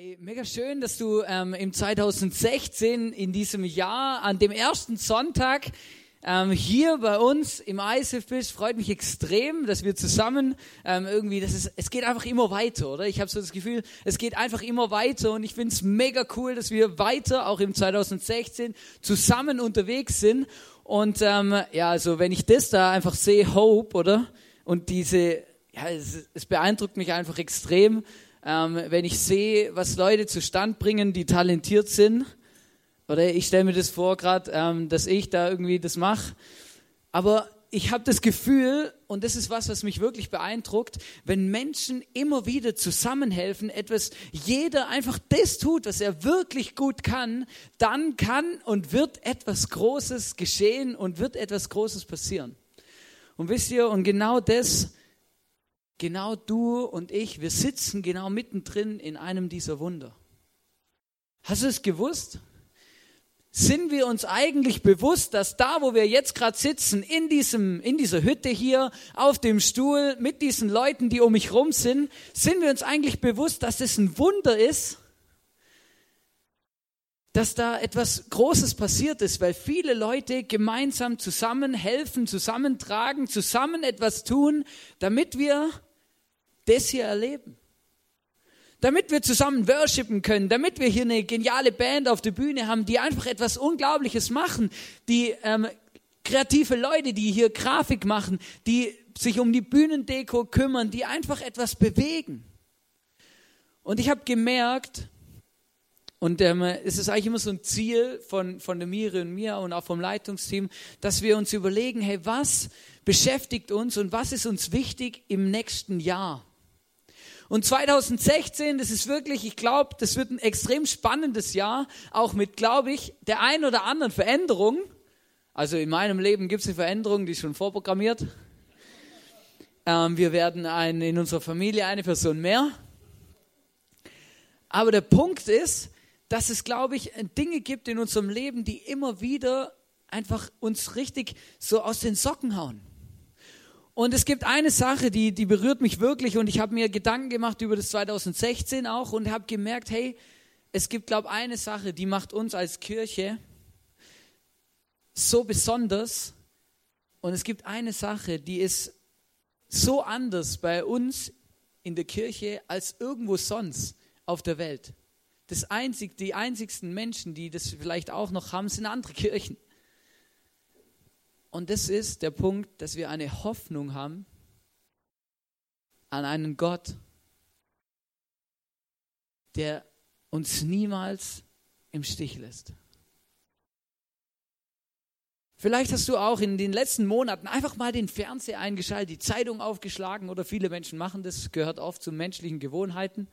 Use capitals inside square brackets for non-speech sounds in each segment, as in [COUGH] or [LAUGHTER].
Hey, mega schön, dass du ähm, im 2016 in diesem Jahr an dem ersten Sonntag ähm, hier bei uns im ISF bist. Freut mich extrem, dass wir zusammen ähm, irgendwie, das ist, es geht einfach immer weiter, oder? Ich habe so das Gefühl, es geht einfach immer weiter und ich finde es mega cool, dass wir weiter, auch im 2016, zusammen unterwegs sind. Und ähm, ja, also wenn ich das da einfach sehe, Hope, oder? Und diese, ja, es, es beeindruckt mich einfach extrem ähm, wenn ich sehe, was Leute zustand bringen, die talentiert sind, oder ich stelle mir das vor gerade, ähm, dass ich da irgendwie das mache, aber ich habe das Gefühl, und das ist was, was mich wirklich beeindruckt, wenn Menschen immer wieder zusammenhelfen, etwas, jeder einfach das tut, was er wirklich gut kann, dann kann und wird etwas Großes geschehen und wird etwas Großes passieren. Und wisst ihr, und genau das genau du und ich, wir sitzen genau mittendrin in einem dieser Wunder. Hast du es gewusst? Sind wir uns eigentlich bewusst, dass da, wo wir jetzt gerade sitzen, in, diesem, in dieser Hütte hier, auf dem Stuhl, mit diesen Leuten, die um mich rum sind, sind wir uns eigentlich bewusst, dass es ein Wunder ist, dass da etwas Großes passiert ist, weil viele Leute gemeinsam zusammen helfen, zusammentragen, zusammen etwas tun, damit wir das hier erleben. Damit wir zusammen worshipen können, damit wir hier eine geniale Band auf der Bühne haben, die einfach etwas Unglaubliches machen, die ähm, kreative Leute, die hier Grafik machen, die sich um die Bühnendeko kümmern, die einfach etwas bewegen. Und ich habe gemerkt, und ähm, es ist eigentlich immer so ein Ziel von, von der Miri und mir und auch vom Leitungsteam, dass wir uns überlegen, hey, was beschäftigt uns und was ist uns wichtig im nächsten Jahr? Und 2016, das ist wirklich, ich glaube, das wird ein extrem spannendes Jahr, auch mit, glaube ich, der ein oder anderen Veränderung. Also in meinem Leben gibt es eine Veränderung, die ist schon vorprogrammiert. Ähm, wir werden ein, in unserer Familie eine Person mehr. Aber der Punkt ist, dass es, glaube ich, Dinge gibt in unserem Leben, die immer wieder einfach uns richtig so aus den Socken hauen. Und es gibt eine Sache, die, die berührt mich wirklich und ich habe mir Gedanken gemacht über das 2016 auch und habe gemerkt, hey, es gibt, glaube ich, eine Sache, die macht uns als Kirche so besonders und es gibt eine Sache, die ist so anders bei uns in der Kirche als irgendwo sonst auf der Welt. Das einzig, die einzigsten Menschen, die das vielleicht auch noch haben, sind andere Kirchen. Und das ist der Punkt, dass wir eine Hoffnung haben an einen Gott, der uns niemals im Stich lässt. Vielleicht hast du auch in den letzten Monaten einfach mal den Fernseher eingeschaltet, die Zeitung aufgeschlagen oder viele Menschen machen das, gehört oft zu menschlichen Gewohnheiten.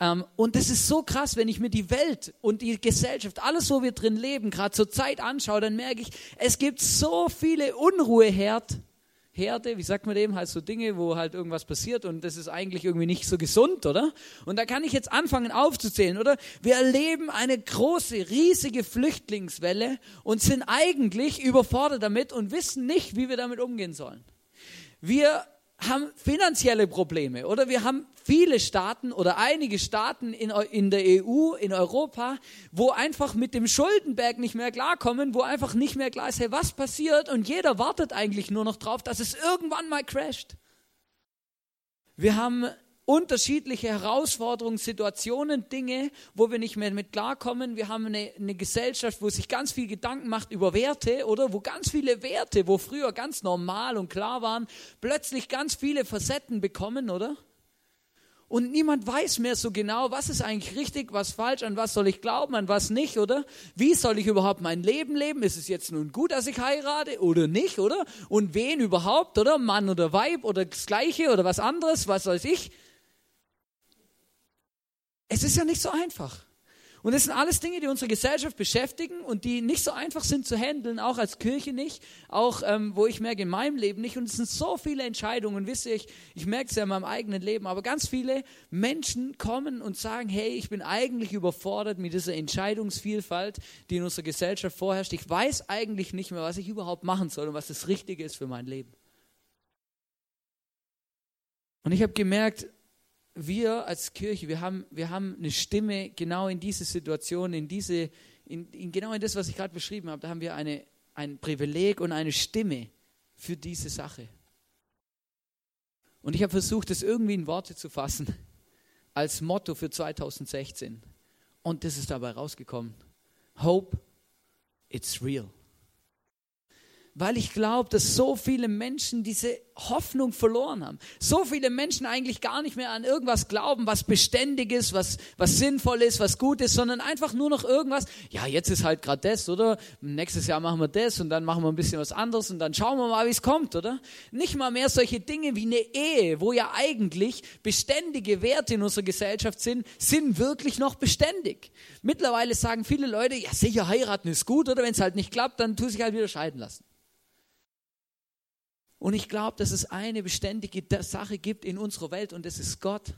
Ähm, und das ist so krass, wenn ich mir die Welt und die Gesellschaft, alles, wo wir drin leben, gerade zur Zeit anschaue, dann merke ich, es gibt so viele Unruheherd. Herde, wie sagt man dem, halt so Dinge, wo halt irgendwas passiert und das ist eigentlich irgendwie nicht so gesund, oder? Und da kann ich jetzt anfangen aufzuzählen, oder? Wir erleben eine große, riesige Flüchtlingswelle und sind eigentlich überfordert damit und wissen nicht, wie wir damit umgehen sollen. Wir haben finanzielle Probleme oder wir haben viele Staaten oder einige Staaten in, in der EU, in Europa, wo einfach mit dem Schuldenberg nicht mehr klarkommen, wo einfach nicht mehr klar ist, hey, was passiert und jeder wartet eigentlich nur noch drauf, dass es irgendwann mal crasht. Wir haben unterschiedliche Herausforderungen, Situationen, Dinge, wo wir nicht mehr mit klarkommen. Wir haben eine, eine, Gesellschaft, wo sich ganz viel Gedanken macht über Werte oder wo ganz viele Werte, wo früher ganz normal und klar waren, plötzlich ganz viele Facetten bekommen, oder? Und niemand weiß mehr so genau, was ist eigentlich richtig, was falsch, an was soll ich glauben, an was nicht, oder? Wie soll ich überhaupt mein Leben leben? Ist es jetzt nun gut, dass ich heirate oder nicht, oder? Und wen überhaupt, oder? Mann oder Weib oder das Gleiche oder was anderes, was weiß ich? Es ist ja nicht so einfach. Und das sind alles Dinge, die unsere Gesellschaft beschäftigen und die nicht so einfach sind zu handeln, auch als Kirche nicht, auch ähm, wo ich merke in meinem Leben nicht. Und es sind so viele Entscheidungen, wisst ihr, ich, ich merke es ja in meinem eigenen Leben, aber ganz viele Menschen kommen und sagen, hey, ich bin eigentlich überfordert mit dieser Entscheidungsvielfalt, die in unserer Gesellschaft vorherrscht. Ich weiß eigentlich nicht mehr, was ich überhaupt machen soll und was das Richtige ist für mein Leben. Und ich habe gemerkt, wir als Kirche, wir haben, wir haben eine Stimme genau in diese Situation, in diese, in, in genau in das, was ich gerade beschrieben habe, da haben wir eine, ein Privileg und eine Stimme für diese Sache. Und ich habe versucht, das irgendwie in Worte zu fassen, als Motto für 2016. Und das ist dabei rausgekommen. Hope, it's real weil ich glaube, dass so viele Menschen diese Hoffnung verloren haben. So viele Menschen eigentlich gar nicht mehr an irgendwas glauben, was beständig ist, was, was sinnvoll ist, was gut ist, sondern einfach nur noch irgendwas. Ja, jetzt ist halt gerade das, oder? Nächstes Jahr machen wir das und dann machen wir ein bisschen was anderes und dann schauen wir mal, wie es kommt, oder? Nicht mal mehr solche Dinge wie eine Ehe, wo ja eigentlich beständige Werte in unserer Gesellschaft sind, sind wirklich noch beständig. Mittlerweile sagen viele Leute, ja sicher, heiraten ist gut, oder? Wenn es halt nicht klappt, dann tu sich halt wieder scheiden lassen. Und ich glaube, dass es eine beständige Sache gibt in unserer Welt und das ist Gott.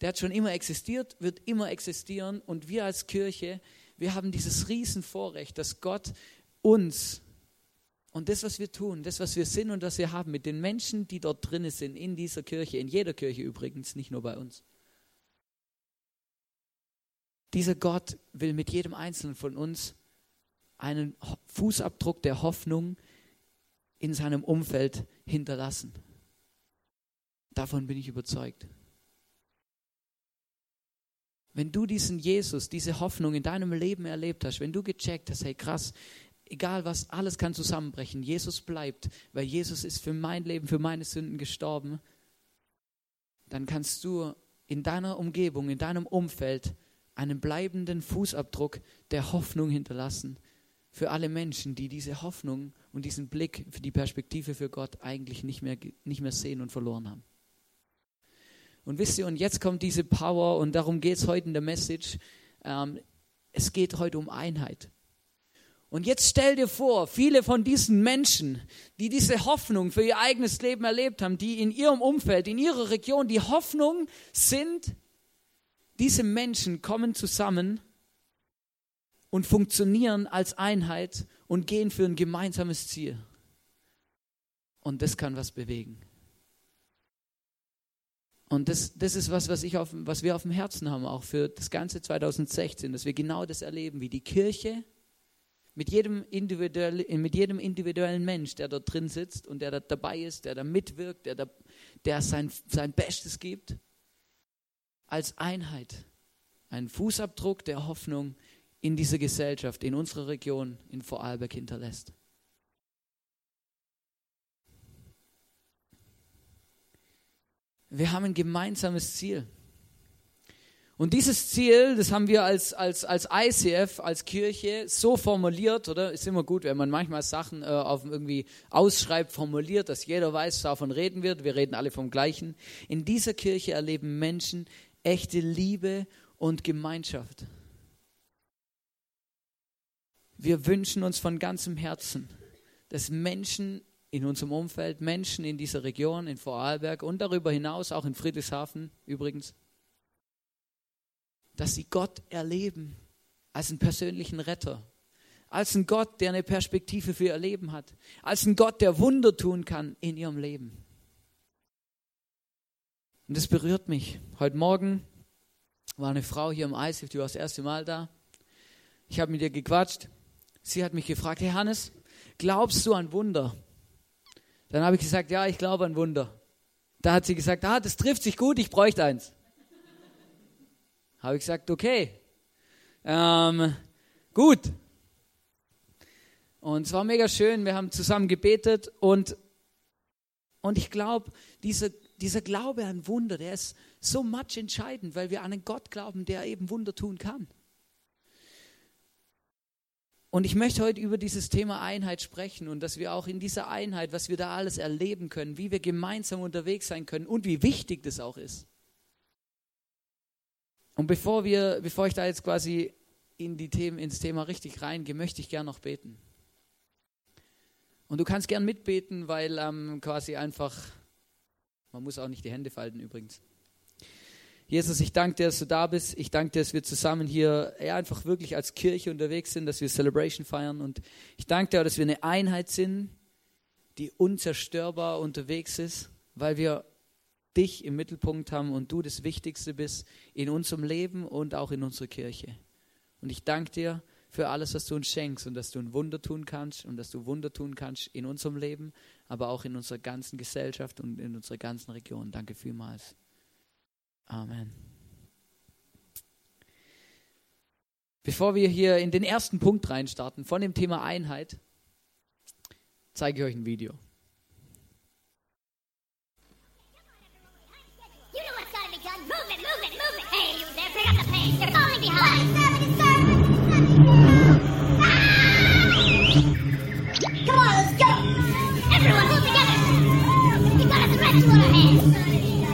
Der hat schon immer existiert, wird immer existieren und wir als Kirche, wir haben dieses Riesenvorrecht, dass Gott uns und das, was wir tun, das, was wir sind und was wir haben, mit den Menschen, die dort drinnen sind, in dieser Kirche, in jeder Kirche übrigens, nicht nur bei uns. Dieser Gott will mit jedem Einzelnen von uns einen Fußabdruck der Hoffnung in seinem Umfeld hinterlassen. Davon bin ich überzeugt. Wenn du diesen Jesus, diese Hoffnung in deinem Leben erlebt hast, wenn du gecheckt hast, hey krass, egal was, alles kann zusammenbrechen, Jesus bleibt, weil Jesus ist für mein Leben, für meine Sünden gestorben, dann kannst du in deiner Umgebung, in deinem Umfeld einen bleibenden Fußabdruck der Hoffnung hinterlassen für alle Menschen, die diese Hoffnung und diesen Blick für die Perspektive für Gott eigentlich nicht mehr, nicht mehr sehen und verloren haben. Und wisst ihr, und jetzt kommt diese Power und darum geht es heute in der Message. Ähm, es geht heute um Einheit. Und jetzt stell dir vor, viele von diesen Menschen, die diese Hoffnung für ihr eigenes Leben erlebt haben, die in ihrem Umfeld, in ihrer Region die Hoffnung sind, diese Menschen kommen zusammen und funktionieren als Einheit und gehen für ein gemeinsames Ziel. Und das kann was bewegen. Und das, das ist was, was, ich auf, was wir auf dem Herzen haben, auch für das ganze 2016, dass wir genau das erleben, wie die Kirche mit jedem, individuell, mit jedem individuellen Mensch, der dort drin sitzt und der da dabei ist, der da mitwirkt, der, da, der sein, sein Bestes gibt, als Einheit einen Fußabdruck der Hoffnung in dieser Gesellschaft, in unserer Region, in Vorarlberg hinterlässt. Wir haben ein gemeinsames Ziel. Und dieses Ziel, das haben wir als, als, als ICF, als Kirche so formuliert, oder? Ist immer gut, wenn man manchmal Sachen äh, auf irgendwie ausschreibt, formuliert, dass jeder weiß, davon reden wird. Wir reden alle vom Gleichen. In dieser Kirche erleben Menschen echte Liebe und Gemeinschaft. Wir wünschen uns von ganzem Herzen, dass Menschen in unserem Umfeld, Menschen in dieser Region, in Vorarlberg und darüber hinaus, auch in Friedrichshafen übrigens, dass sie Gott erleben als einen persönlichen Retter, als einen Gott, der eine Perspektive für ihr Leben hat, als einen Gott, der Wunder tun kann in ihrem Leben. Und das berührt mich. Heute Morgen war eine Frau hier im ISIF, die war das erste Mal da. Ich habe mit ihr gequatscht Sie hat mich gefragt, hey Hannes, glaubst du an Wunder? Dann habe ich gesagt, ja, ich glaube an Wunder. Da hat sie gesagt, ah, das trifft sich gut, ich bräuchte eins. Habe ich gesagt, okay, ähm, gut. Und es war mega schön, wir haben zusammen gebetet und, und ich glaube, dieser, dieser Glaube an Wunder, der ist so much entscheidend, weil wir an einen Gott glauben, der eben Wunder tun kann. Und ich möchte heute über dieses Thema Einheit sprechen und dass wir auch in dieser Einheit, was wir da alles erleben können, wie wir gemeinsam unterwegs sein können und wie wichtig das auch ist. Und bevor, wir, bevor ich da jetzt quasi in die Themen, ins Thema richtig reingehe, möchte ich gern noch beten. Und du kannst gern mitbeten, weil ähm, quasi einfach, man muss auch nicht die Hände falten übrigens. Jesus, ich danke dir, dass du da bist. Ich danke dir, dass wir zusammen hier ja, einfach wirklich als Kirche unterwegs sind, dass wir Celebration feiern. Und ich danke dir, dass wir eine Einheit sind, die unzerstörbar unterwegs ist, weil wir dich im Mittelpunkt haben und du das Wichtigste bist in unserem Leben und auch in unserer Kirche. Und ich danke dir für alles, was du uns schenkst und dass du ein Wunder tun kannst und dass du Wunder tun kannst in unserem Leben, aber auch in unserer ganzen Gesellschaft und in unserer ganzen Region. Danke vielmals. Amen. Bevor wir hier in den ersten Punkt reinstarten von dem Thema Einheit, zeige ich euch ein Video.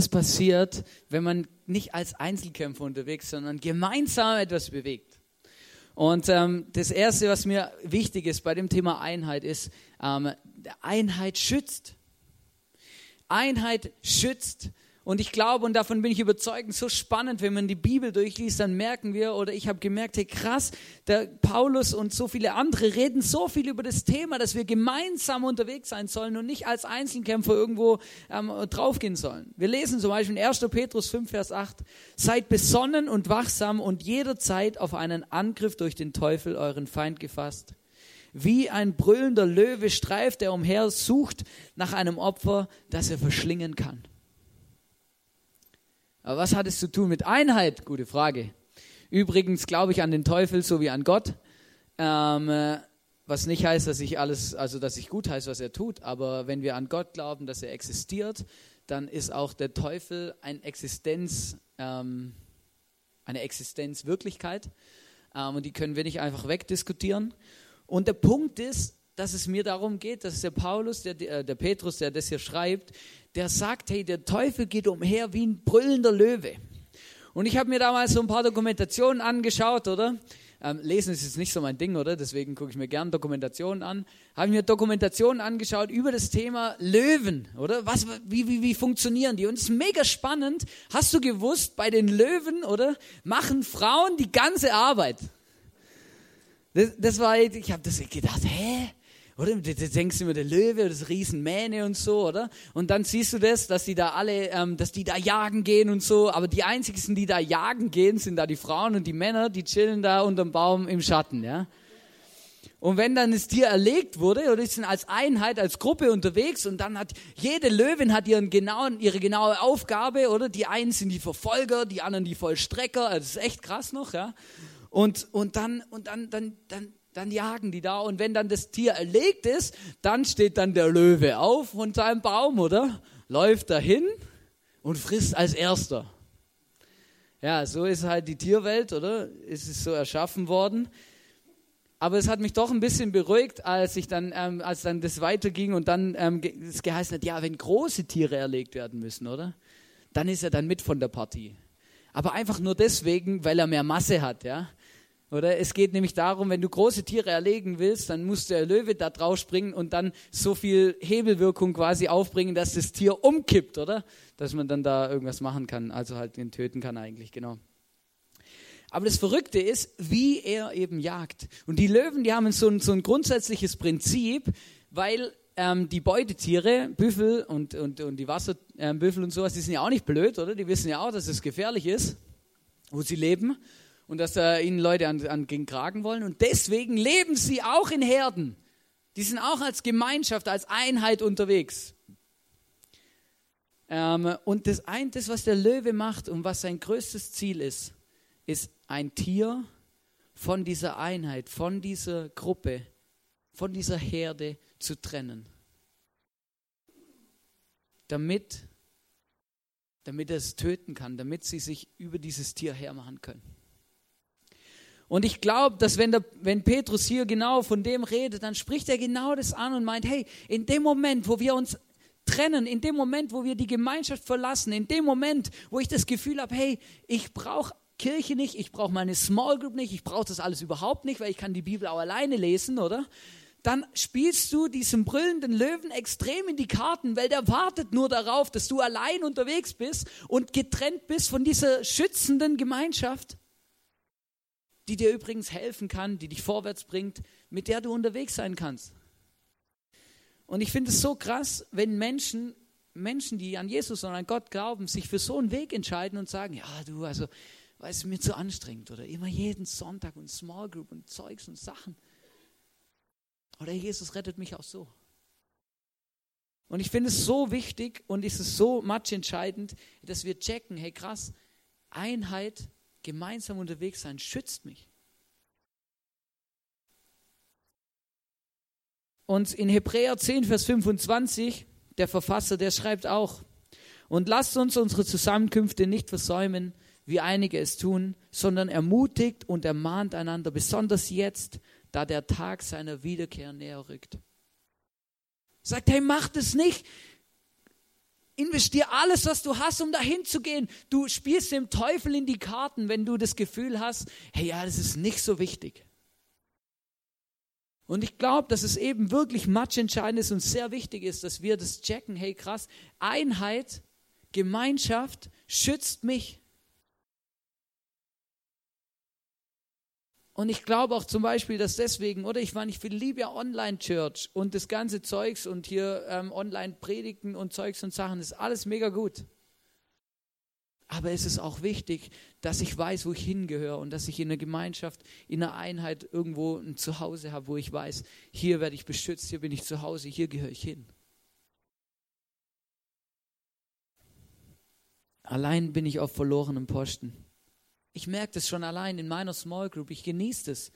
Das passiert, wenn man nicht als Einzelkämpfer unterwegs, sondern gemeinsam etwas bewegt. Und ähm, das Erste, was mir wichtig ist bei dem Thema Einheit, ist, ähm, Einheit schützt. Einheit schützt. Und ich glaube, und davon bin ich überzeugt, so spannend, wenn man die Bibel durchliest, dann merken wir, oder ich habe gemerkt, hey krass, der Paulus und so viele andere reden so viel über das Thema, dass wir gemeinsam unterwegs sein sollen und nicht als Einzelkämpfer irgendwo ähm, draufgehen sollen. Wir lesen zum Beispiel in 1. Petrus 5, Vers 8, seid besonnen und wachsam und jederzeit auf einen Angriff durch den Teufel, euren Feind, gefasst. Wie ein brüllender Löwe streift er umher, sucht nach einem Opfer, das er verschlingen kann. Aber was hat es zu tun mit Einheit? Gute Frage. Übrigens glaube ich an den Teufel so wie an Gott. Ähm, äh, was nicht heißt, dass ich alles, also dass ich gut heiße, was er tut. Aber wenn wir an Gott glauben, dass er existiert, dann ist auch der Teufel ein Existenz, ähm, eine Existenzwirklichkeit. Ähm, und die können wir nicht einfach wegdiskutieren. Und der Punkt ist, dass es mir darum geht, dass der Paulus, der, äh, der Petrus, der das hier schreibt, der sagt, hey, der Teufel geht umher wie ein brüllender Löwe. Und ich habe mir damals so ein paar Dokumentationen angeschaut, oder? Ähm, lesen ist jetzt nicht so mein Ding, oder? Deswegen gucke ich mir gerne Dokumentationen an. Habe mir Dokumentationen angeschaut über das Thema Löwen, oder? Was, wie, wie, wie funktionieren die? Und es ist mega spannend. Hast du gewusst, bei den Löwen, oder? Machen Frauen die ganze Arbeit. Das, das war, ich habe das gedacht, hä? Oder? Du denkst immer, der Löwe, das Riesenmähne und so, oder? Und dann siehst du das, dass die da alle, ähm, dass die da jagen gehen und so. Aber die einzigen, die da jagen gehen, sind da die Frauen und die Männer, die chillen da unterm Baum im Schatten, ja? Und wenn dann das Tier erlegt wurde, oder ist dann als Einheit, als Gruppe unterwegs und dann hat jede Löwin hat ihren genauen, ihre genaue Aufgabe, oder? Die einen sind die Verfolger, die anderen die Vollstrecker, also das ist echt krass noch, ja? Und, und dann, und dann, dann, dann, dann jagen die da und wenn dann das Tier erlegt ist, dann steht dann der Löwe auf von seinem Baum, oder? Läuft dahin und frisst als erster. Ja, so ist halt die Tierwelt, oder? Ist es so erschaffen worden. Aber es hat mich doch ein bisschen beruhigt, als ich dann, ähm, als dann das weiterging und dann ähm, es geheißen hat, ja, wenn große Tiere erlegt werden müssen, oder? Dann ist er dann mit von der Partie. Aber einfach nur deswegen, weil er mehr Masse hat, ja? Oder es geht nämlich darum, wenn du große Tiere erlegen willst, dann muss der Löwe da drauf springen und dann so viel Hebelwirkung quasi aufbringen, dass das Tier umkippt, oder? Dass man dann da irgendwas machen kann, also halt den töten kann eigentlich, genau. Aber das Verrückte ist, wie er eben jagt. Und die Löwen, die haben so ein, so ein grundsätzliches weil ähm, die Beutetiere, Büffel und, und, und die Wasserbüffel ähm, und sowas, die sind ja auch nicht blöd, oder? Die wissen ja auch, dass es gefährlich ist, wo sie leben und dass äh, ihnen Leute an, an den Kragen wollen. Und deswegen leben sie auch in Herden. Die sind auch als Gemeinschaft, als Einheit unterwegs. Ähm, und das, ein, das, was der Löwe macht und was sein größtes Ziel ist, ist ein Tier von dieser Einheit, von dieser Gruppe, von dieser Herde zu trennen. Damit, damit er es töten kann, damit sie sich über dieses Tier hermachen können. Und ich glaube, dass wenn, der, wenn Petrus hier genau von dem redet, dann spricht er genau das an und meint, hey, in dem Moment, wo wir uns trennen, in dem Moment, wo wir die Gemeinschaft verlassen, in dem Moment, wo ich das Gefühl habe, hey, ich brauche Kirche nicht, ich brauche meine Small Group nicht, ich brauche das alles überhaupt nicht, weil ich kann die Bibel auch alleine lesen, oder? Dann spielst du diesem brüllenden Löwen extrem in die Karten, weil der wartet nur darauf, dass du allein unterwegs bist und getrennt bist von dieser schützenden Gemeinschaft die dir übrigens helfen kann, die dich vorwärts bringt, mit der du unterwegs sein kannst. Und ich finde es so krass, wenn Menschen, Menschen, die an Jesus und an Gott glauben, sich für so einen Weg entscheiden und sagen, ja, du, also, weil es mir zu anstrengend oder immer jeden Sonntag und Small Group und Zeugs und Sachen. Oder Jesus rettet mich auch so. Und ich finde es so wichtig und ist es so much entscheidend, dass wir checken, hey krass, Einheit gemeinsam unterwegs sein schützt mich. Und in Hebräer 10, Vers 25, der Verfasser, der schreibt auch, und lasst uns unsere Zusammenkünfte nicht versäumen, wie einige es tun, sondern ermutigt und ermahnt einander, besonders jetzt, da der Tag seiner Wiederkehr näher rückt. Sagt, hey, macht es nicht Investier alles, was du hast, um dahin zu gehen. Du spielst dem Teufel in die Karten, wenn du das Gefühl hast, hey, ja, das ist nicht so wichtig. Und ich glaube, dass es eben wirklich matchentscheidend ist und sehr wichtig ist, dass wir das checken. Hey, krass, Einheit, Gemeinschaft schützt mich. Und ich glaube auch zum Beispiel, dass deswegen, oder ich meine, ich liebe ja Online-Church und das ganze Zeugs und hier ähm, Online-Predigten und Zeugs und Sachen, ist alles mega gut. Aber es ist auch wichtig, dass ich weiß, wo ich hingehöre und dass ich in einer Gemeinschaft, in einer Einheit irgendwo ein Zuhause habe, wo ich weiß, hier werde ich beschützt, hier bin ich zu Hause, hier gehöre ich hin. Allein bin ich auf verlorenem Posten. Ich merke das schon allein in meiner Small Group. Ich genieße das.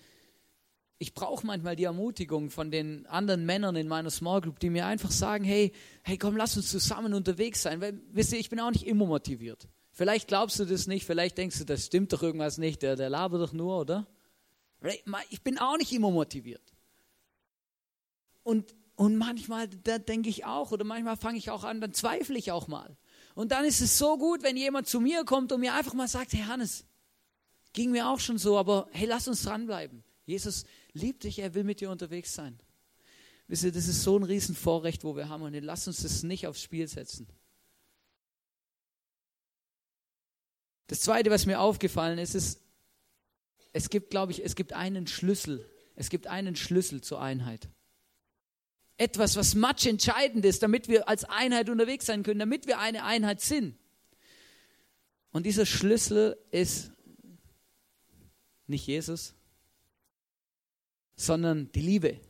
Ich brauche manchmal die Ermutigung von den anderen Männern in meiner Small Group, die mir einfach sagen, hey, hey, komm, lass uns zusammen unterwegs sein. Weil, wisst ihr, ich bin auch nicht immer motiviert. Vielleicht glaubst du das nicht, vielleicht denkst du, das stimmt doch irgendwas nicht, der, der labert doch nur, oder? Ich bin auch nicht immer motiviert. Und, und manchmal, da denke ich auch, oder manchmal fange ich auch an, dann zweifle ich auch mal. Und dann ist es so gut, wenn jemand zu mir kommt und mir einfach mal sagt, hey Hannes, Ging mir auch schon so, aber hey, lass uns dranbleiben. Jesus liebt dich, er will mit dir unterwegs sein. Wisst ihr, das ist so ein Riesenvorrecht, wo wir haben und lass uns das nicht aufs Spiel setzen. Das Zweite, was mir aufgefallen ist, ist, es gibt, glaube ich, es gibt einen Schlüssel. Es gibt einen Schlüssel zur Einheit. Etwas, was match entscheidend ist, damit wir als Einheit unterwegs sein können, damit wir eine Einheit sind. Und dieser Schlüssel ist nicht Jesus, sondern die Liebe.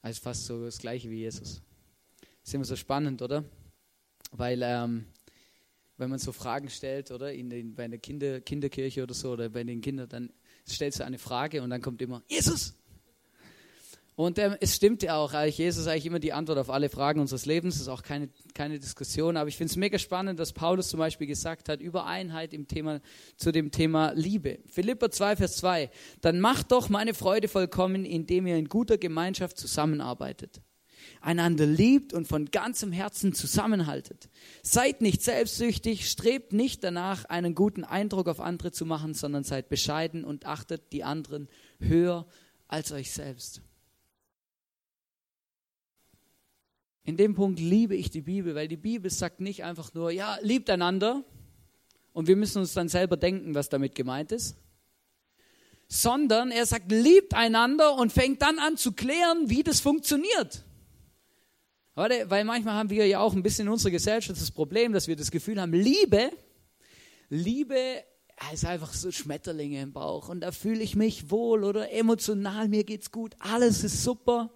Also fast so das gleiche wie Jesus. Ist immer so spannend, oder? Weil ähm, wenn man so Fragen stellt, oder in den, bei einer Kinder, Kinderkirche oder so, oder bei den Kindern, dann stellst du eine Frage und dann kommt immer Jesus. Und ähm, es stimmt ja auch, Jesus ist eigentlich immer die Antwort auf alle Fragen unseres Lebens, das ist auch keine, keine Diskussion, aber ich finde es mega spannend, dass Paulus zum Beispiel gesagt hat, über Einheit im Thema, zu dem Thema Liebe. Philippa 2, Vers 2, dann macht doch meine Freude vollkommen, indem ihr in guter Gemeinschaft zusammenarbeitet, einander liebt und von ganzem Herzen zusammenhaltet. Seid nicht selbstsüchtig, strebt nicht danach, einen guten Eindruck auf andere zu machen, sondern seid bescheiden und achtet die anderen höher als euch selbst. In dem Punkt liebe ich die Bibel, weil die Bibel sagt nicht einfach nur, ja, liebt einander und wir müssen uns dann selber denken, was damit gemeint ist, sondern er sagt, liebt einander und fängt dann an zu klären, wie das funktioniert. Weil manchmal haben wir ja auch ein bisschen in unserer Gesellschaft das Problem, dass wir das Gefühl haben, Liebe, Liebe ist einfach so Schmetterlinge im Bauch und da fühle ich mich wohl oder emotional, mir geht's gut, alles ist super.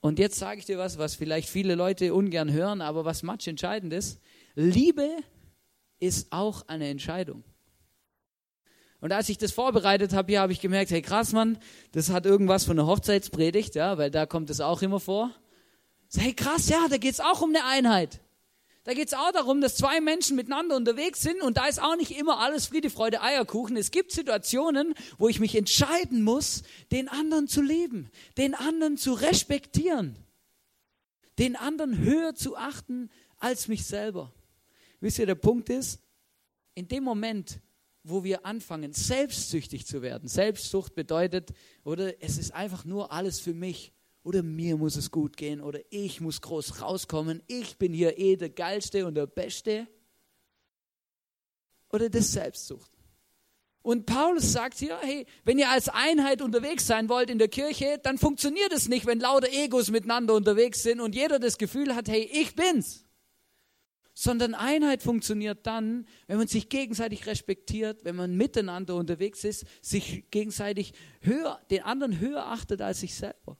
Und jetzt sage ich dir was, was vielleicht viele Leute ungern hören, aber was match entscheidend ist. Liebe ist auch eine Entscheidung. Und als ich das vorbereitet habe, hier habe ich gemerkt, hey krass, Mann, das hat irgendwas von einer Hochzeitspredigt, ja, weil da kommt es auch immer vor. Hey krass, ja, da geht es auch um eine Einheit. Da geht es auch darum, dass zwei Menschen miteinander unterwegs sind und da ist auch nicht immer alles Friede, Freude, Eierkuchen. Es gibt Situationen, wo ich mich entscheiden muss, den anderen zu lieben, den anderen zu respektieren, den anderen höher zu achten als mich selber. Wisst ihr, der Punkt ist, in dem Moment, wo wir anfangen, selbstsüchtig zu werden. Selbstsucht bedeutet, oder es ist einfach nur alles für mich. Oder mir muss es gut gehen. Oder ich muss groß rauskommen. Ich bin hier eh der Geilste und der Beste. Oder das Selbstsucht. Und Paulus sagt hier, hey, wenn ihr als Einheit unterwegs sein wollt in der Kirche, dann funktioniert es nicht, wenn lauter Egos miteinander unterwegs sind und jeder das Gefühl hat, hey, ich bin's sondern Einheit funktioniert dann, wenn man sich gegenseitig respektiert, wenn man miteinander unterwegs ist, sich gegenseitig höher, den anderen höher achtet als sich selber.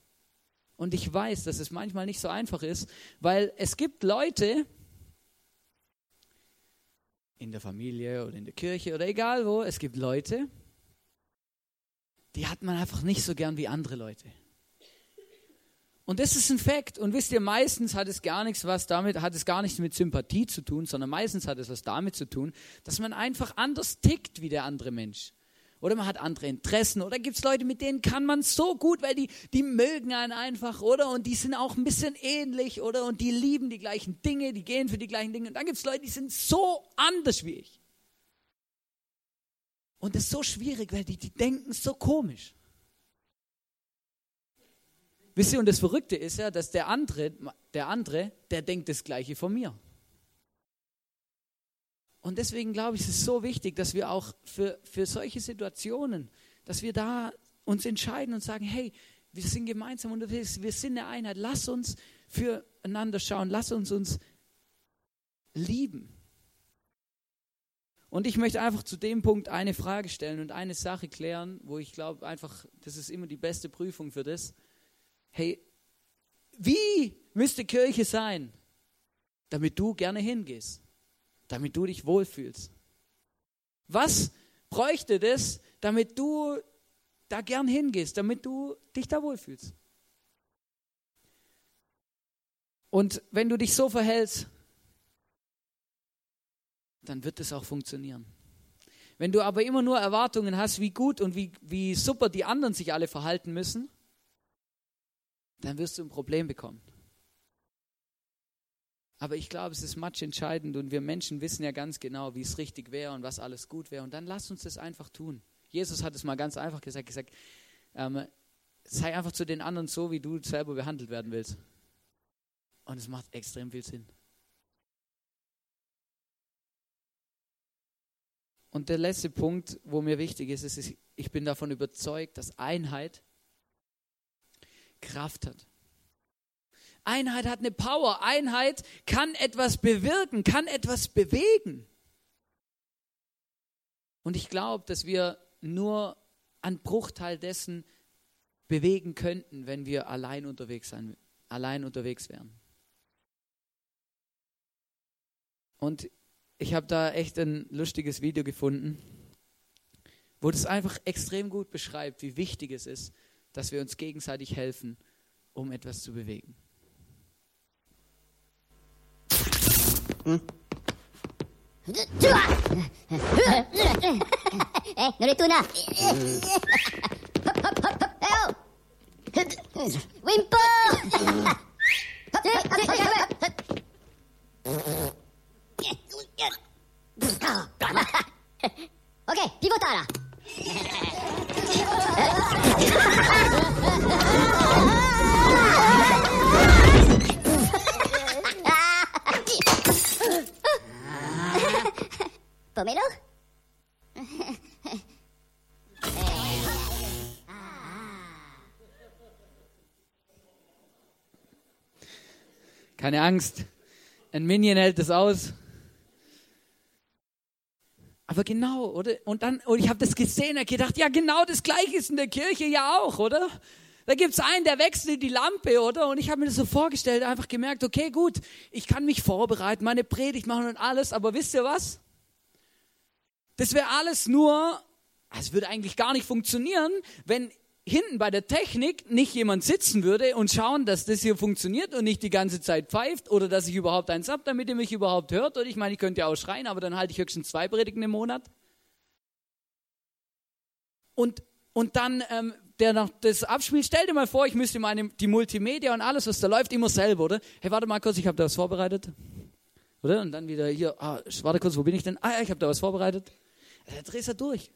Und ich weiß, dass es manchmal nicht so einfach ist, weil es gibt Leute in der Familie oder in der Kirche oder egal wo, es gibt Leute, die hat man einfach nicht so gern wie andere Leute. Und das ist ein Fakt. Und wisst ihr, meistens hat es gar nichts, was damit, hat es gar nichts mit Sympathie zu tun, sondern meistens hat es was damit zu tun, dass man einfach anders tickt wie der andere Mensch. Oder man hat andere Interessen. Oder gibt es Leute, mit denen kann man so gut, weil die, die mögen einen einfach, oder? Und die sind auch ein bisschen ähnlich, oder? Und die lieben die gleichen Dinge, die gehen für die gleichen Dinge. Und dann gibt es Leute, die sind so anders wie ich. Und das ist so schwierig, weil die, die denken so komisch. Wisst ihr, und das Verrückte ist ja, dass der andere, der andere, der denkt das Gleiche von mir. Und deswegen glaube ich, es ist so wichtig, dass wir auch für, für solche Situationen, dass wir da uns entscheiden und sagen, hey, wir sind gemeinsam unterwegs, wir sind eine Einheit, lass uns füreinander schauen, lass uns uns lieben. Und ich möchte einfach zu dem Punkt eine Frage stellen und eine Sache klären, wo ich glaube einfach, das ist immer die beste Prüfung für das. Hey, wie müsste Kirche sein, damit du gerne hingehst, damit du dich wohlfühlst? Was bräuchte das, damit du da gern hingehst, damit du dich da wohlfühlst? Und wenn du dich so verhältst, dann wird es auch funktionieren. Wenn du aber immer nur Erwartungen hast, wie gut und wie, wie super die anderen sich alle verhalten müssen, dann wirst du ein Problem bekommen. Aber ich glaube, es ist match entscheidend und wir Menschen wissen ja ganz genau, wie es richtig wäre und was alles gut wäre. Und dann lass uns das einfach tun. Jesus hat es mal ganz einfach gesagt, gesagt, ähm, sei einfach zu den anderen so, wie du selber behandelt werden willst. Und es macht extrem viel Sinn. Und der letzte Punkt, wo mir wichtig ist, ist, ich bin davon überzeugt, dass Einheit Kraft hat. Einheit hat eine Power. Einheit kann etwas bewirken, kann etwas bewegen. Und ich glaube, dass wir nur einen Bruchteil dessen bewegen könnten, wenn wir allein unterwegs sein, allein unterwegs wären. Und ich habe da echt ein lustiges Video gefunden, wo das einfach extrem gut beschreibt, wie wichtig es ist, dass wir uns gegenseitig helfen, um etwas zu bewegen. Hé, [LAUGHS] eh, Noletuna [LAUGHS] Hop, oh. [LAUGHS] Wimpo. Angst, ein Minion hält es aus. Aber genau, oder? Und dann, und ich habe das gesehen und gedacht, ja, genau das Gleiche ist in der Kirche ja auch, oder? Da gibt es einen, der wechselt die Lampe, oder? Und ich habe mir das so vorgestellt, einfach gemerkt, okay, gut, ich kann mich vorbereiten, meine Predigt machen und alles, aber wisst ihr was? Das wäre alles nur, es würde eigentlich gar nicht funktionieren, wenn hinten bei der Technik nicht jemand sitzen würde und schauen, dass das hier funktioniert und nicht die ganze Zeit pfeift oder dass ich überhaupt eins habe, damit ihr mich überhaupt hört. Oder ich meine, ich könnte ja auch schreien, aber dann halte ich höchstens zwei Predigten im Monat. Und, und dann, ähm, der noch das abspielt, stell dir mal vor, ich müsste meine, die Multimedia und alles, was da läuft, immer selber, oder? Hey, warte mal kurz, ich habe da was vorbereitet. Oder? Und dann wieder hier, ah, warte kurz, wo bin ich denn? Ah ja, ich habe da was vorbereitet. Da drehst du durch.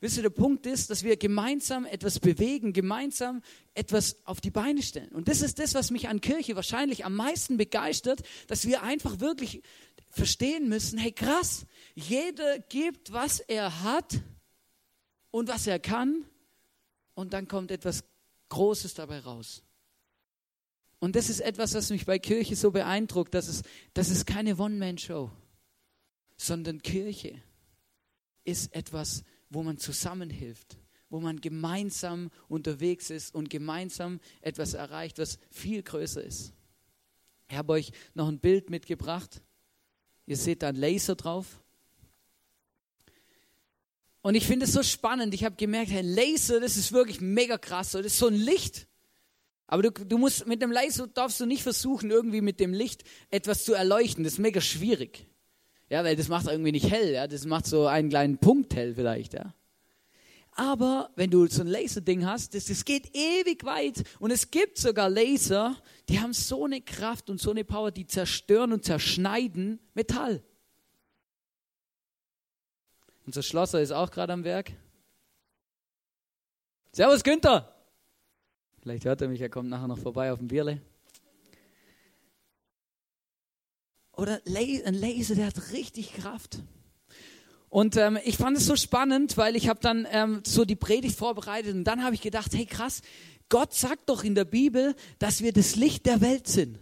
Wisst ihr, der Punkt ist, dass wir gemeinsam etwas bewegen, gemeinsam etwas auf die Beine stellen. Und das ist das, was mich an Kirche wahrscheinlich am meisten begeistert, dass wir einfach wirklich verstehen müssen, hey krass, jeder gibt, was er hat und was er kann und dann kommt etwas Großes dabei raus. Und das ist etwas, was mich bei Kirche so beeindruckt, dass es, das ist keine One-Man-Show, sondern Kirche ist etwas, wo man zusammenhilft, wo man gemeinsam unterwegs ist und gemeinsam etwas erreicht, was viel größer ist. Ich habe euch noch ein Bild mitgebracht. Ihr seht da einen Laser drauf. Und ich finde es so spannend. Ich habe gemerkt, ein Laser, das ist wirklich mega krass. Das ist so ein Licht. Aber du, du musst mit dem Laser darfst du nicht versuchen, irgendwie mit dem Licht etwas zu erleuchten. Das ist mega schwierig. Ja, weil das macht irgendwie nicht hell, ja. Das macht so einen kleinen Punkt hell vielleicht, ja. Aber wenn du so ein Laserding hast, das, das geht ewig weit. Und es gibt sogar Laser, die haben so eine Kraft und so eine Power, die zerstören und zerschneiden Metall. Unser Schlosser ist auch gerade am Werk. Servus Günther. Vielleicht hört er mich, er kommt nachher noch vorbei auf dem Bierle. Oder ein Laser, der hat richtig Kraft. Und ähm, ich fand es so spannend, weil ich habe dann ähm, so die Predigt vorbereitet und dann habe ich gedacht, hey krass, Gott sagt doch in der Bibel, dass wir das Licht der Welt sind.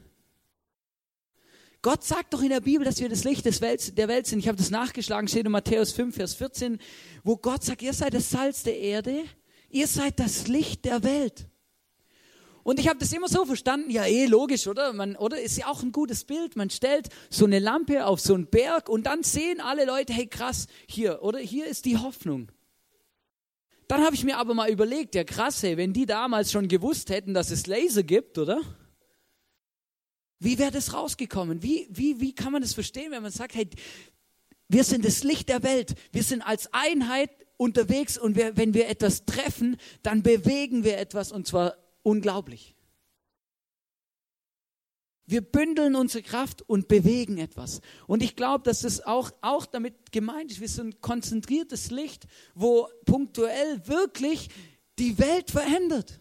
Gott sagt doch in der Bibel, dass wir das Licht des Welt, der Welt sind. Ich habe das nachgeschlagen, steht in Matthäus 5, Vers 14, wo Gott sagt, ihr seid das Salz der Erde, ihr seid das Licht der Welt. Und ich habe das immer so verstanden, ja eh logisch, oder? Man, oder ist ja auch ein gutes Bild. Man stellt so eine Lampe auf so einen Berg und dann sehen alle Leute, hey krass, hier, oder? Hier ist die Hoffnung. Dann habe ich mir aber mal überlegt, ja krass, hey, wenn die damals schon gewusst hätten, dass es Laser gibt, oder? Wie wäre das rausgekommen? Wie, wie, wie kann man das verstehen, wenn man sagt, hey, wir sind das Licht der Welt, wir sind als Einheit unterwegs und wir, wenn wir etwas treffen, dann bewegen wir etwas und zwar Unglaublich. Wir bündeln unsere Kraft und bewegen etwas. Und ich glaube, dass das auch, auch damit gemeint ist. Wir sind ein konzentriertes Licht, wo punktuell wirklich die Welt verändert.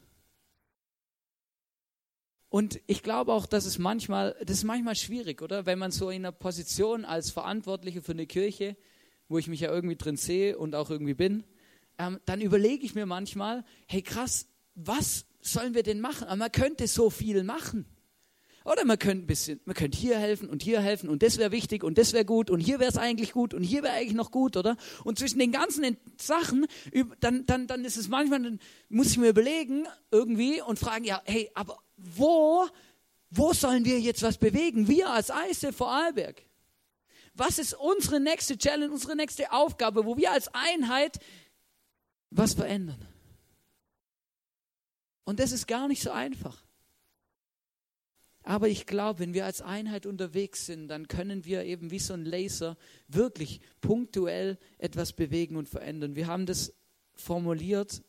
Und ich glaube auch, dass es manchmal, das ist manchmal schwierig, oder? Wenn man so in einer Position als Verantwortliche für eine Kirche, wo ich mich ja irgendwie drin sehe und auch irgendwie bin, ähm, dann überlege ich mir manchmal, hey krass, was sollen wir denn machen? Aber man könnte so viel machen. Oder man könnte ein bisschen, man könnte hier helfen und hier helfen und das wäre wichtig und das wäre gut und hier wäre es eigentlich gut und hier wäre eigentlich noch gut, oder? Und zwischen den ganzen Sachen, dann, dann, dann ist es manchmal, dann muss ich mir überlegen irgendwie und fragen, ja, hey, aber wo, wo sollen wir jetzt was bewegen? Wir als Eise Vorarlberg. Was ist unsere nächste Challenge, unsere nächste Aufgabe, wo wir als Einheit was verändern? Und das ist gar nicht so einfach. Aber ich glaube, wenn wir als Einheit unterwegs sind, dann können wir eben wie so ein Laser wirklich punktuell etwas bewegen und verändern. Wir haben das formuliert,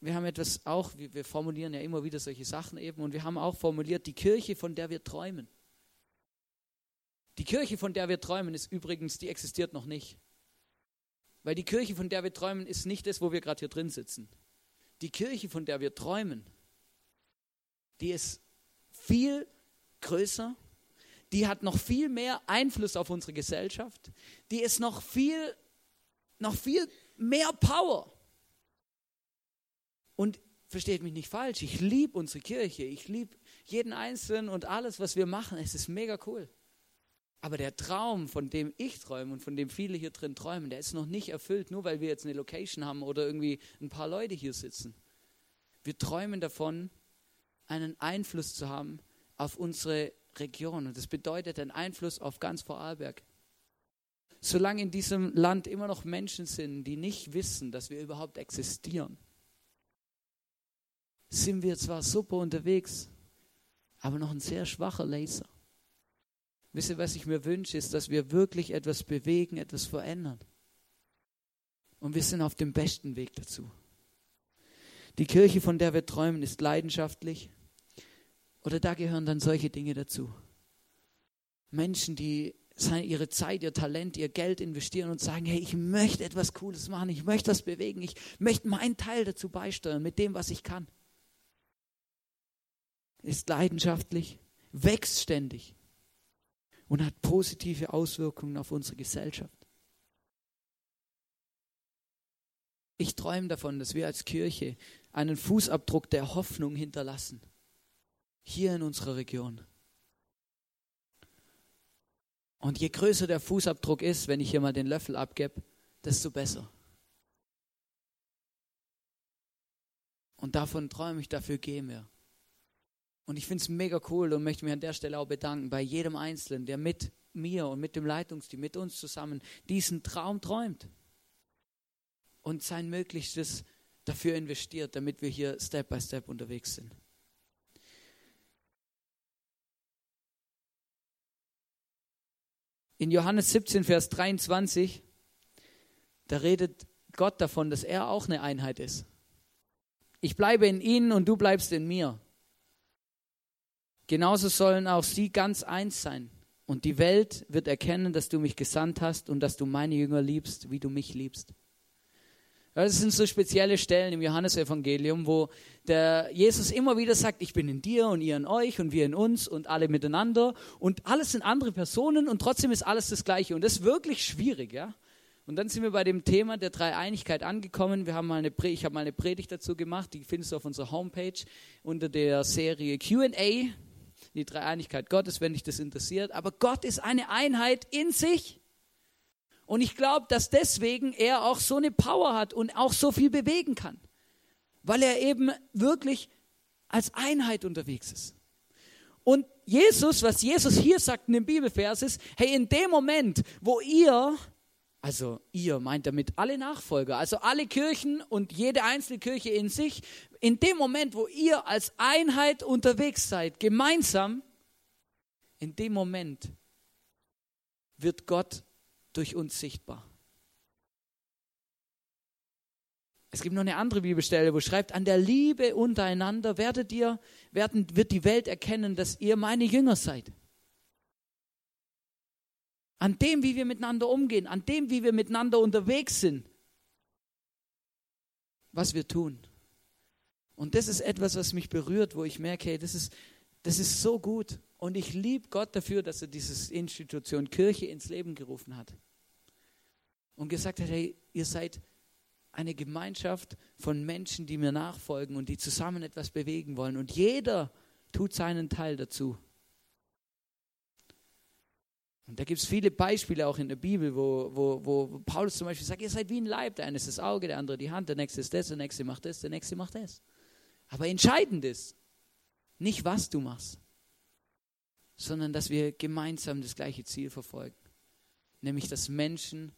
wir haben etwas auch, wir formulieren ja immer wieder solche Sachen eben, und wir haben auch formuliert, die Kirche, von der wir träumen. Die Kirche, von der wir träumen, ist übrigens, die existiert noch nicht. Weil die Kirche, von der wir träumen, ist nicht das, wo wir gerade hier drin sitzen die Kirche, von der wir träumen, die ist viel größer, die hat noch viel mehr Einfluss auf unsere Gesellschaft, die ist noch viel, noch viel mehr Power. Und versteht mich nicht falsch, ich liebe unsere Kirche, ich liebe jeden Einzelnen und alles, was wir machen, es ist mega cool. Aber der Traum, von dem ich träume und von dem viele hier drin träumen, der ist noch nicht erfüllt, nur weil wir jetzt eine Location haben oder irgendwie ein paar Leute hier sitzen. Wir träumen davon, einen Einfluss zu haben auf unsere Region. Und das bedeutet einen Einfluss auf ganz Vorarlberg. Solange in diesem Land immer noch Menschen sind, die nicht wissen, dass wir überhaupt existieren, sind wir zwar super unterwegs, aber noch ein sehr schwacher Laser. Wisst ihr, was ich mir wünsche, ist, dass wir wirklich etwas bewegen, etwas verändern. Und wir sind auf dem besten Weg dazu. Die Kirche, von der wir träumen, ist leidenschaftlich. Oder da gehören dann solche Dinge dazu. Menschen, die ihre Zeit, ihr Talent, ihr Geld investieren und sagen, hey, ich möchte etwas Cooles machen, ich möchte das bewegen, ich möchte meinen Teil dazu beisteuern mit dem, was ich kann. Ist leidenschaftlich, wächst ständig und hat positive Auswirkungen auf unsere Gesellschaft. Ich träume davon, dass wir als Kirche einen Fußabdruck der Hoffnung hinterlassen. Hier in unserer Region. Und je größer der Fußabdruck ist, wenn ich hier mal den Löffel abgebe, desto besser. Und davon träume ich, dafür gehen wir. Und ich finde es mega cool und möchte mich an der Stelle auch bedanken bei jedem Einzelnen, der mit mir und mit dem Leitungsteam, mit uns zusammen diesen Traum träumt und sein Möglichstes dafür investiert, damit wir hier Step by Step unterwegs sind. In Johannes 17, Vers 23, da redet Gott davon, dass er auch eine Einheit ist. Ich bleibe in ihnen und du bleibst in mir. Genauso sollen auch sie ganz eins sein. Und die Welt wird erkennen, dass du mich gesandt hast und dass du meine Jünger liebst, wie du mich liebst. Das sind so spezielle Stellen im Johannesevangelium, wo der Jesus immer wieder sagt, ich bin in dir und ihr in euch und wir in uns und alle miteinander und alles sind andere Personen und trotzdem ist alles das Gleiche und das ist wirklich schwierig, ja. Und dann sind wir bei dem Thema der Dreieinigkeit angekommen. Wir haben mal eine, ich habe mal eine Predigt dazu gemacht, die findest du auf unserer Homepage unter der Serie Q&A, die Dreieinigkeit Gottes, wenn dich das interessiert. Aber Gott ist eine Einheit in sich. Und ich glaube, dass deswegen er auch so eine Power hat und auch so viel bewegen kann. Weil er eben wirklich als Einheit unterwegs ist. Und Jesus, was Jesus hier sagt in dem Bibelvers ist, hey, in dem Moment, wo ihr, also ihr meint damit alle Nachfolger, also alle Kirchen und jede einzelne Kirche in sich, in dem Moment, wo ihr als Einheit unterwegs seid, gemeinsam, in dem Moment wird Gott durch uns sichtbar. Es gibt noch eine andere Bibelstelle, wo schreibt, an der Liebe untereinander werdet ihr, werden, wird die Welt erkennen, dass ihr meine Jünger seid. An dem, wie wir miteinander umgehen, an dem, wie wir miteinander unterwegs sind, was wir tun. Und das ist etwas, was mich berührt, wo ich merke, hey, das ist, das ist so gut. Und ich liebe Gott dafür, dass er diese Institution Kirche ins Leben gerufen hat. Und gesagt hat, hey, ihr seid eine Gemeinschaft von Menschen, die mir nachfolgen und die zusammen etwas bewegen wollen. Und jeder tut seinen Teil dazu. Und da gibt es viele Beispiele auch in der Bibel, wo, wo, wo Paulus zum Beispiel sagt, ihr seid wie ein Leib, der eine ist das Auge, der andere die Hand, der nächste ist das, der nächste macht das, der nächste macht das. Aber entscheidend ist nicht, was du machst, sondern dass wir gemeinsam das gleiche Ziel verfolgen. Nämlich, dass Menschen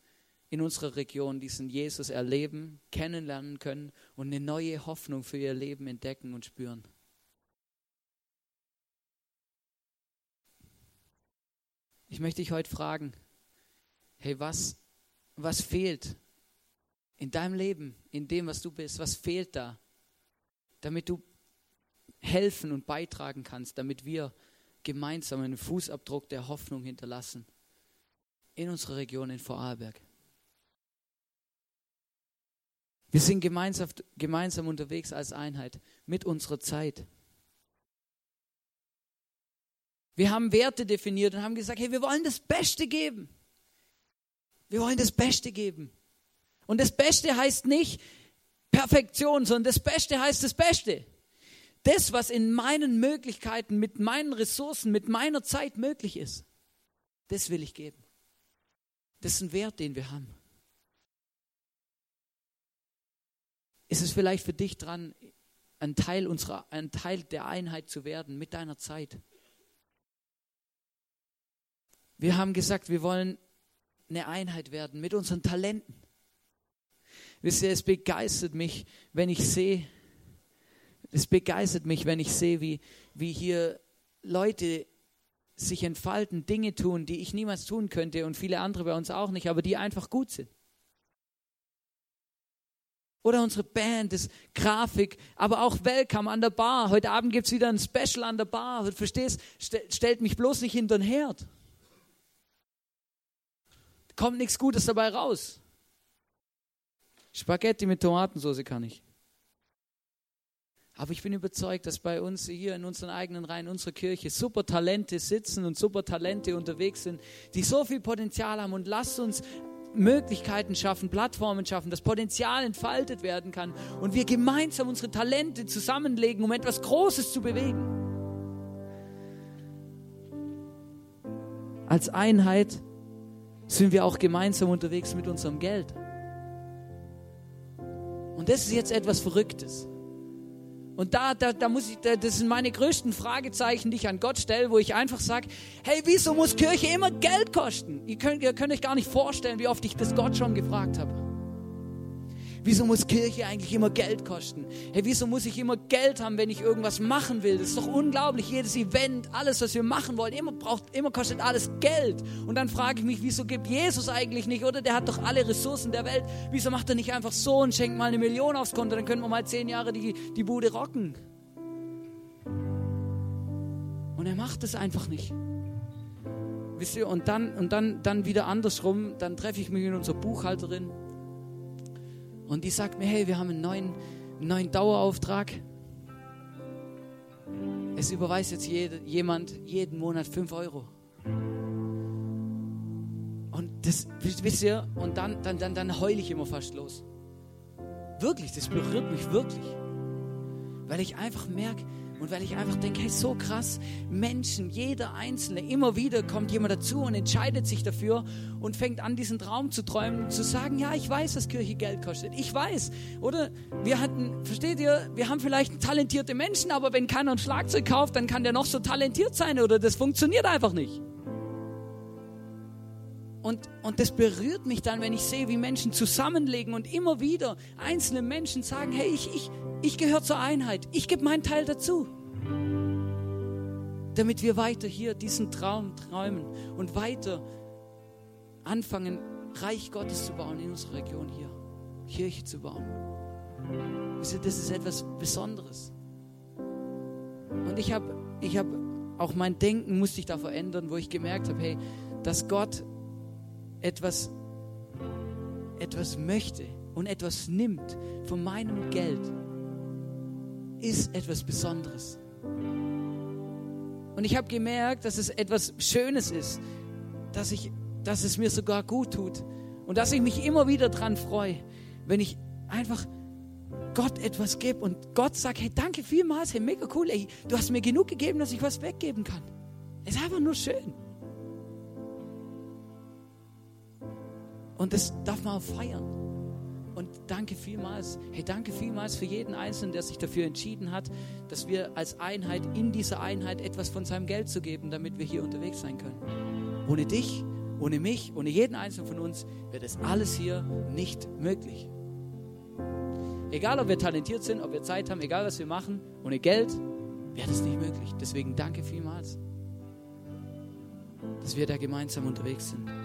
in unserer Region diesen Jesus erleben, kennenlernen können und eine neue Hoffnung für ihr Leben entdecken und spüren. Ich möchte dich heute fragen, hey, was, was fehlt in deinem Leben, in dem, was du bist? Was fehlt da, damit du helfen und beitragen kannst, damit wir gemeinsam einen Fußabdruck der Hoffnung hinterlassen in unserer Region in Vorarlberg. Wir sind gemeinsam, gemeinsam unterwegs als Einheit mit unserer Zeit. Wir haben Werte definiert und haben gesagt, hey, wir wollen das Beste geben. Wir wollen das Beste geben. Und das Beste heißt nicht Perfektion, sondern das Beste heißt das Beste. Das, was in meinen Möglichkeiten, mit meinen Ressourcen, mit meiner Zeit möglich ist, das will ich geben. Das ist ein Wert, den wir haben. Ist es vielleicht für dich dran, ein Teil unserer, ein Teil der Einheit zu werden mit deiner Zeit. Wir haben gesagt, wir wollen eine Einheit werden mit unseren Talenten. Wisst ihr, es begeistert mich, wenn ich sehe, es begeistert mich, wenn ich sehe, wie, wie hier Leute sich entfalten, Dinge tun, die ich niemals tun könnte und viele andere bei uns auch nicht, aber die einfach gut sind. Oder unsere Band, das Grafik, aber auch Welcome an der Bar. Heute Abend gibt es wieder ein Special an der Bar. Verstehst, stellt mich bloß nicht hinter den Herd. Kommt nichts Gutes dabei raus. Spaghetti mit Tomatensauce kann ich. Aber ich bin überzeugt, dass bei uns hier in unseren eigenen Reihen, unserer Kirche, super Talente sitzen und super Talente unterwegs sind, die so viel Potenzial haben. Und lasst uns Möglichkeiten schaffen, Plattformen schaffen, dass Potenzial entfaltet werden kann und wir gemeinsam unsere Talente zusammenlegen, um etwas Großes zu bewegen. Als Einheit sind wir auch gemeinsam unterwegs mit unserem Geld. Und das ist jetzt etwas Verrücktes. Und da, da, da muss ich, da, das sind meine größten Fragezeichen, die ich an Gott stelle, wo ich einfach sage, hey, wieso muss Kirche immer Geld kosten? Ihr könnt, ihr könnt euch gar nicht vorstellen, wie oft ich das Gott schon gefragt habe. Wieso muss Kirche eigentlich immer Geld kosten? Hey, wieso muss ich immer Geld haben, wenn ich irgendwas machen will? Das ist doch unglaublich. Jedes Event, alles, was wir machen wollen, immer braucht, immer kostet alles Geld. Und dann frage ich mich, wieso gibt Jesus eigentlich nicht, oder? Der hat doch alle Ressourcen der Welt. Wieso macht er nicht einfach so und schenkt mal eine Million aufs Konto? Dann können wir mal zehn Jahre die, die Bude rocken. Und er macht es einfach nicht. Wisst ihr, und dann, und dann, dann wieder andersrum, dann treffe ich mich mit unserer Buchhalterin und die sagt mir, hey, wir haben einen neuen, einen neuen Dauerauftrag. Es überweist jetzt jede, jemand jeden Monat 5 Euro. Und das, wisst ihr, und dann, dann, dann, dann heule ich immer fast los. Wirklich, das berührt mich wirklich. Weil ich einfach merke, und weil ich einfach denke, hey, so krass, Menschen, jeder Einzelne, immer wieder kommt jemand dazu und entscheidet sich dafür und fängt an, diesen Traum zu träumen, zu sagen, ja, ich weiß, dass Kirche Geld kostet. Ich weiß. Oder wir hatten, versteht ihr, wir haben vielleicht talentierte Menschen, aber wenn keiner ein Schlagzeug kauft, dann kann der noch so talentiert sein oder das funktioniert einfach nicht. Und, und das berührt mich dann, wenn ich sehe, wie Menschen zusammenlegen und immer wieder einzelne Menschen sagen, hey, ich, ich, ich gehöre zur Einheit, ich gebe meinen Teil dazu. Damit wir weiter hier diesen Traum träumen und weiter anfangen, Reich Gottes zu bauen in unserer Region hier, Kirche zu bauen. Das ist etwas Besonderes. Und ich habe ich hab, auch mein Denken musste ich da verändern, wo ich gemerkt habe, hey, dass Gott etwas, etwas möchte und etwas nimmt von meinem Geld, ist etwas Besonderes. Und ich habe gemerkt, dass es etwas Schönes ist, dass, ich, dass es mir sogar gut tut und dass ich mich immer wieder daran freue, wenn ich einfach Gott etwas gebe und Gott sagt, hey, danke vielmals, hey, mega cool, ey, du hast mir genug gegeben, dass ich was weggeben kann. Es ist einfach nur schön. Und das darf man auch feiern. Und danke vielmals, hey, danke vielmals für jeden Einzelnen, der sich dafür entschieden hat, dass wir als Einheit in dieser Einheit etwas von seinem Geld zu geben, damit wir hier unterwegs sein können. Ohne dich, ohne mich, ohne jeden Einzelnen von uns wäre das alles hier nicht möglich. Egal, ob wir talentiert sind, ob wir Zeit haben, egal, was wir machen, ohne Geld wäre das nicht möglich. Deswegen danke vielmals, dass wir da gemeinsam unterwegs sind.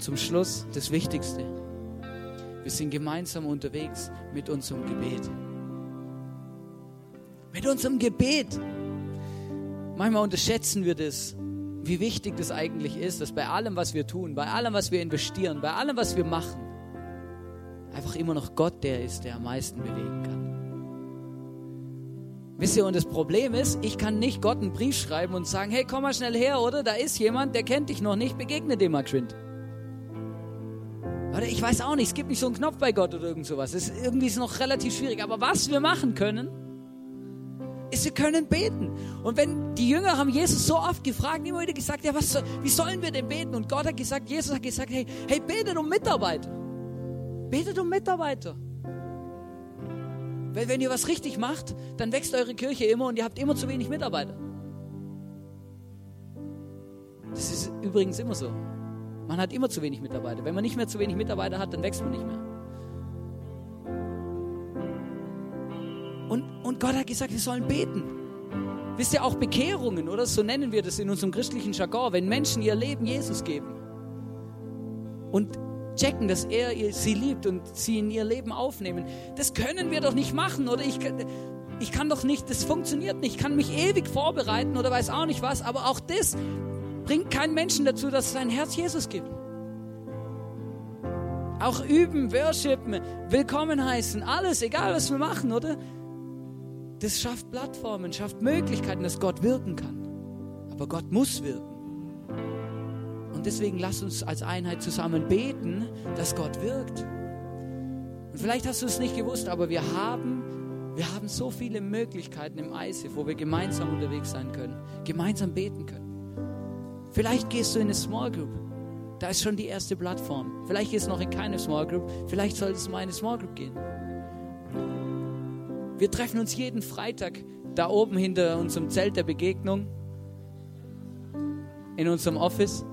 Und zum Schluss das Wichtigste. Wir sind gemeinsam unterwegs mit unserem Gebet. Mit unserem Gebet. Manchmal unterschätzen wir das, wie wichtig das eigentlich ist, dass bei allem, was wir tun, bei allem, was wir investieren, bei allem, was wir machen, einfach immer noch Gott der ist, der am meisten bewegen kann. Wisst ihr, und das Problem ist, ich kann nicht Gott einen Brief schreiben und sagen, hey, komm mal schnell her, oder? Da ist jemand, der kennt dich noch nicht, begegne dem mal geschwind. Oder ich weiß auch nicht, es gibt nicht so einen Knopf bei Gott oder irgend sowas. Das ist irgendwie noch relativ schwierig. Aber was wir machen können, ist, wir können beten. Und wenn die Jünger haben Jesus so oft gefragt, immer wieder gesagt, ja, was, wie sollen wir denn beten? Und Gott hat gesagt, Jesus hat gesagt, hey, hey, betet um Mitarbeiter. Betet um Mitarbeiter. Weil wenn ihr was richtig macht, dann wächst eure Kirche immer und ihr habt immer zu wenig Mitarbeiter. Das ist übrigens immer so. Man hat immer zu wenig Mitarbeiter. Wenn man nicht mehr zu wenig Mitarbeiter hat, dann wächst man nicht mehr. Und, und Gott hat gesagt, wir sollen beten. Wisst ihr auch Bekehrungen, oder? So nennen wir das in unserem christlichen Jargon, wenn Menschen ihr Leben Jesus geben und checken, dass er sie liebt und sie in ihr Leben aufnehmen. Das können wir doch nicht machen, oder? Ich, ich kann doch nicht, das funktioniert nicht. Ich kann mich ewig vorbereiten oder weiß auch nicht was, aber auch das bringt keinen Menschen dazu, dass sein Herz Jesus gibt. Auch üben, worshipen, willkommen heißen, alles, egal was wir machen, oder? Das schafft Plattformen, schafft Möglichkeiten, dass Gott wirken kann. Aber Gott muss wirken. Und deswegen lass uns als Einheit zusammen beten, dass Gott wirkt. Und vielleicht hast du es nicht gewusst, aber wir haben, wir haben so viele Möglichkeiten im ISIF, wo wir gemeinsam unterwegs sein können, gemeinsam beten können. Vielleicht gehst du in eine Small Group. Da ist schon die erste Plattform. Vielleicht gehst du noch in keine Small Group. Vielleicht solltest du mal in eine Small Group gehen. Wir treffen uns jeden Freitag da oben hinter unserem Zelt der Begegnung in unserem Office.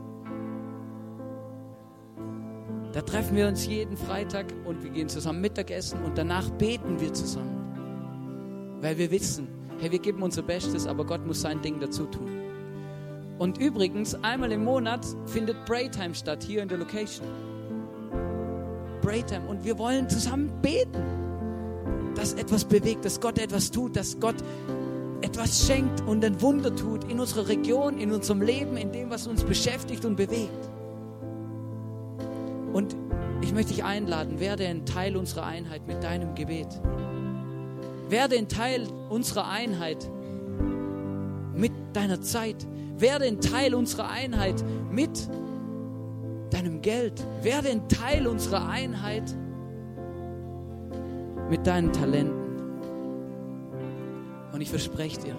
Da treffen wir uns jeden Freitag und wir gehen zusammen Mittagessen und danach beten wir zusammen. Weil wir wissen, hey, wir geben unser Bestes, aber Gott muss sein Ding dazu tun. Und übrigens, einmal im Monat findet Braytime statt, hier in der Location. Braytime. Und wir wollen zusammen beten, dass etwas bewegt, dass Gott etwas tut, dass Gott etwas schenkt und ein Wunder tut in unserer Region, in unserem Leben, in dem, was uns beschäftigt und bewegt. Und ich möchte dich einladen, werde ein Teil unserer Einheit mit deinem Gebet. Werde ein Teil unserer Einheit mit deiner Zeit. Werde ein Teil unserer Einheit mit deinem Geld. Werde ein Teil unserer Einheit mit deinen Talenten. Und ich verspreche dir,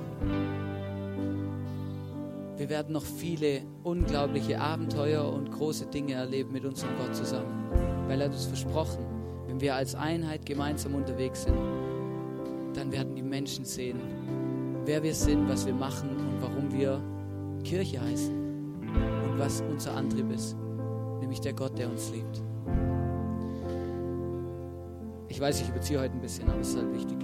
wir werden noch viele unglaubliche Abenteuer und große Dinge erleben mit unserem Gott zusammen, weil er hat uns versprochen, wenn wir als Einheit gemeinsam unterwegs sind, dann werden die Menschen sehen, wer wir sind, was wir machen und warum wir Kirche heißen und was unser Antrieb ist, nämlich der Gott, der uns liebt. Ich weiß, ich überziehe heute ein bisschen, aber es ist halt wichtig.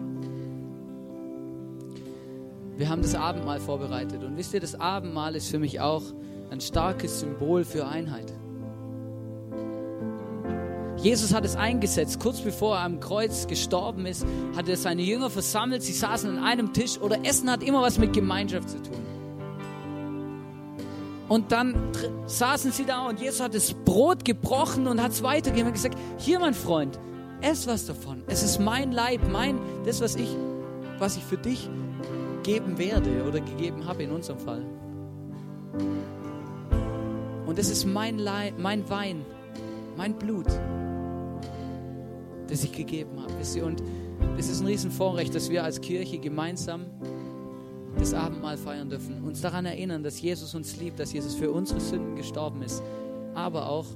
Wir haben das Abendmahl vorbereitet und wisst ihr, das Abendmahl ist für mich auch ein starkes Symbol für Einheit. Jesus hat es eingesetzt, kurz bevor er am Kreuz gestorben ist, hat er seine Jünger versammelt, sie saßen an einem Tisch oder Essen hat immer was mit Gemeinschaft zu tun. Und dann saßen sie da und Jesus hat das Brot gebrochen und hat es weitergegeben und gesagt, hier mein Freund, ess was davon. Es ist mein Leib, mein, das, was ich, was ich für dich geben werde oder gegeben habe in unserem Fall. Und das ist mein, Leib, mein Wein, mein Blut, das ich gegeben habe. Und das ist ein Riesenvorrecht, dass wir als Kirche gemeinsam das Abendmahl feiern dürfen, uns daran erinnern, dass Jesus uns liebt, dass Jesus für unsere Sünden gestorben ist, aber auch,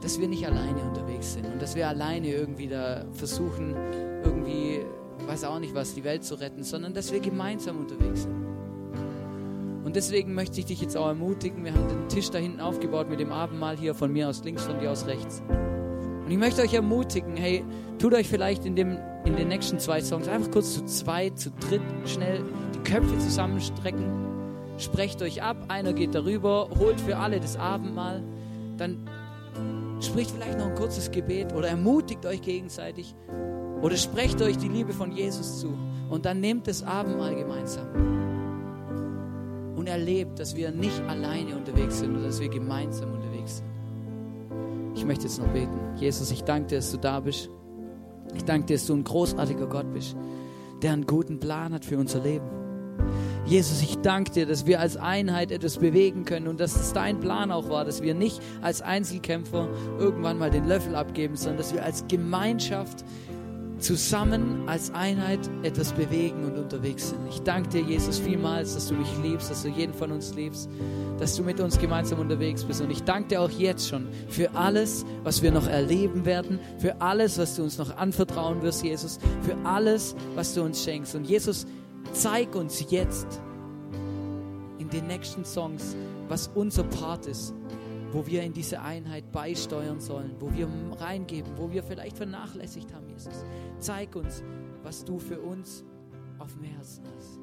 dass wir nicht alleine unterwegs sind und dass wir alleine irgendwie da versuchen, irgendwie, weiß auch nicht was, die Welt zu retten, sondern dass wir gemeinsam unterwegs sind. Und deswegen möchte ich dich jetzt auch ermutigen, wir haben den Tisch da hinten aufgebaut mit dem Abendmahl hier von mir aus links, von dir aus rechts. Und ich möchte euch ermutigen, hey, tut euch vielleicht in, dem, in den nächsten zwei Songs einfach kurz zu zweit, zu dritt schnell die Köpfe zusammenstrecken, sprecht euch ab, einer geht darüber, holt für alle das Abendmahl, dann spricht vielleicht noch ein kurzes Gebet oder ermutigt euch gegenseitig oder sprecht euch die Liebe von Jesus zu. Und dann nehmt das Abendmahl gemeinsam. Und erlebt, dass wir nicht alleine unterwegs sind, sondern dass wir gemeinsam unterwegs sind. Ich möchte jetzt noch beten. Jesus, ich danke dir, dass du da bist. Ich danke dir, dass du ein großartiger Gott bist, der einen guten Plan hat für unser Leben. Jesus, ich danke dir, dass wir als Einheit etwas bewegen können und dass es dein Plan auch war, dass wir nicht als Einzelkämpfer irgendwann mal den Löffel abgeben, sondern dass wir als Gemeinschaft zusammen als Einheit etwas bewegen und unterwegs sind. Ich danke dir, Jesus, vielmals, dass du mich liebst, dass du jeden von uns liebst, dass du mit uns gemeinsam unterwegs bist. Und ich danke dir auch jetzt schon für alles, was wir noch erleben werden, für alles, was du uns noch anvertrauen wirst, Jesus, für alles, was du uns schenkst. Und Jesus, zeig uns jetzt in den nächsten Songs, was unser Part ist wo wir in diese Einheit beisteuern sollen, wo wir reingeben, wo wir vielleicht vernachlässigt haben, Jesus. Zeig uns, was du für uns auf dem Herzen hast.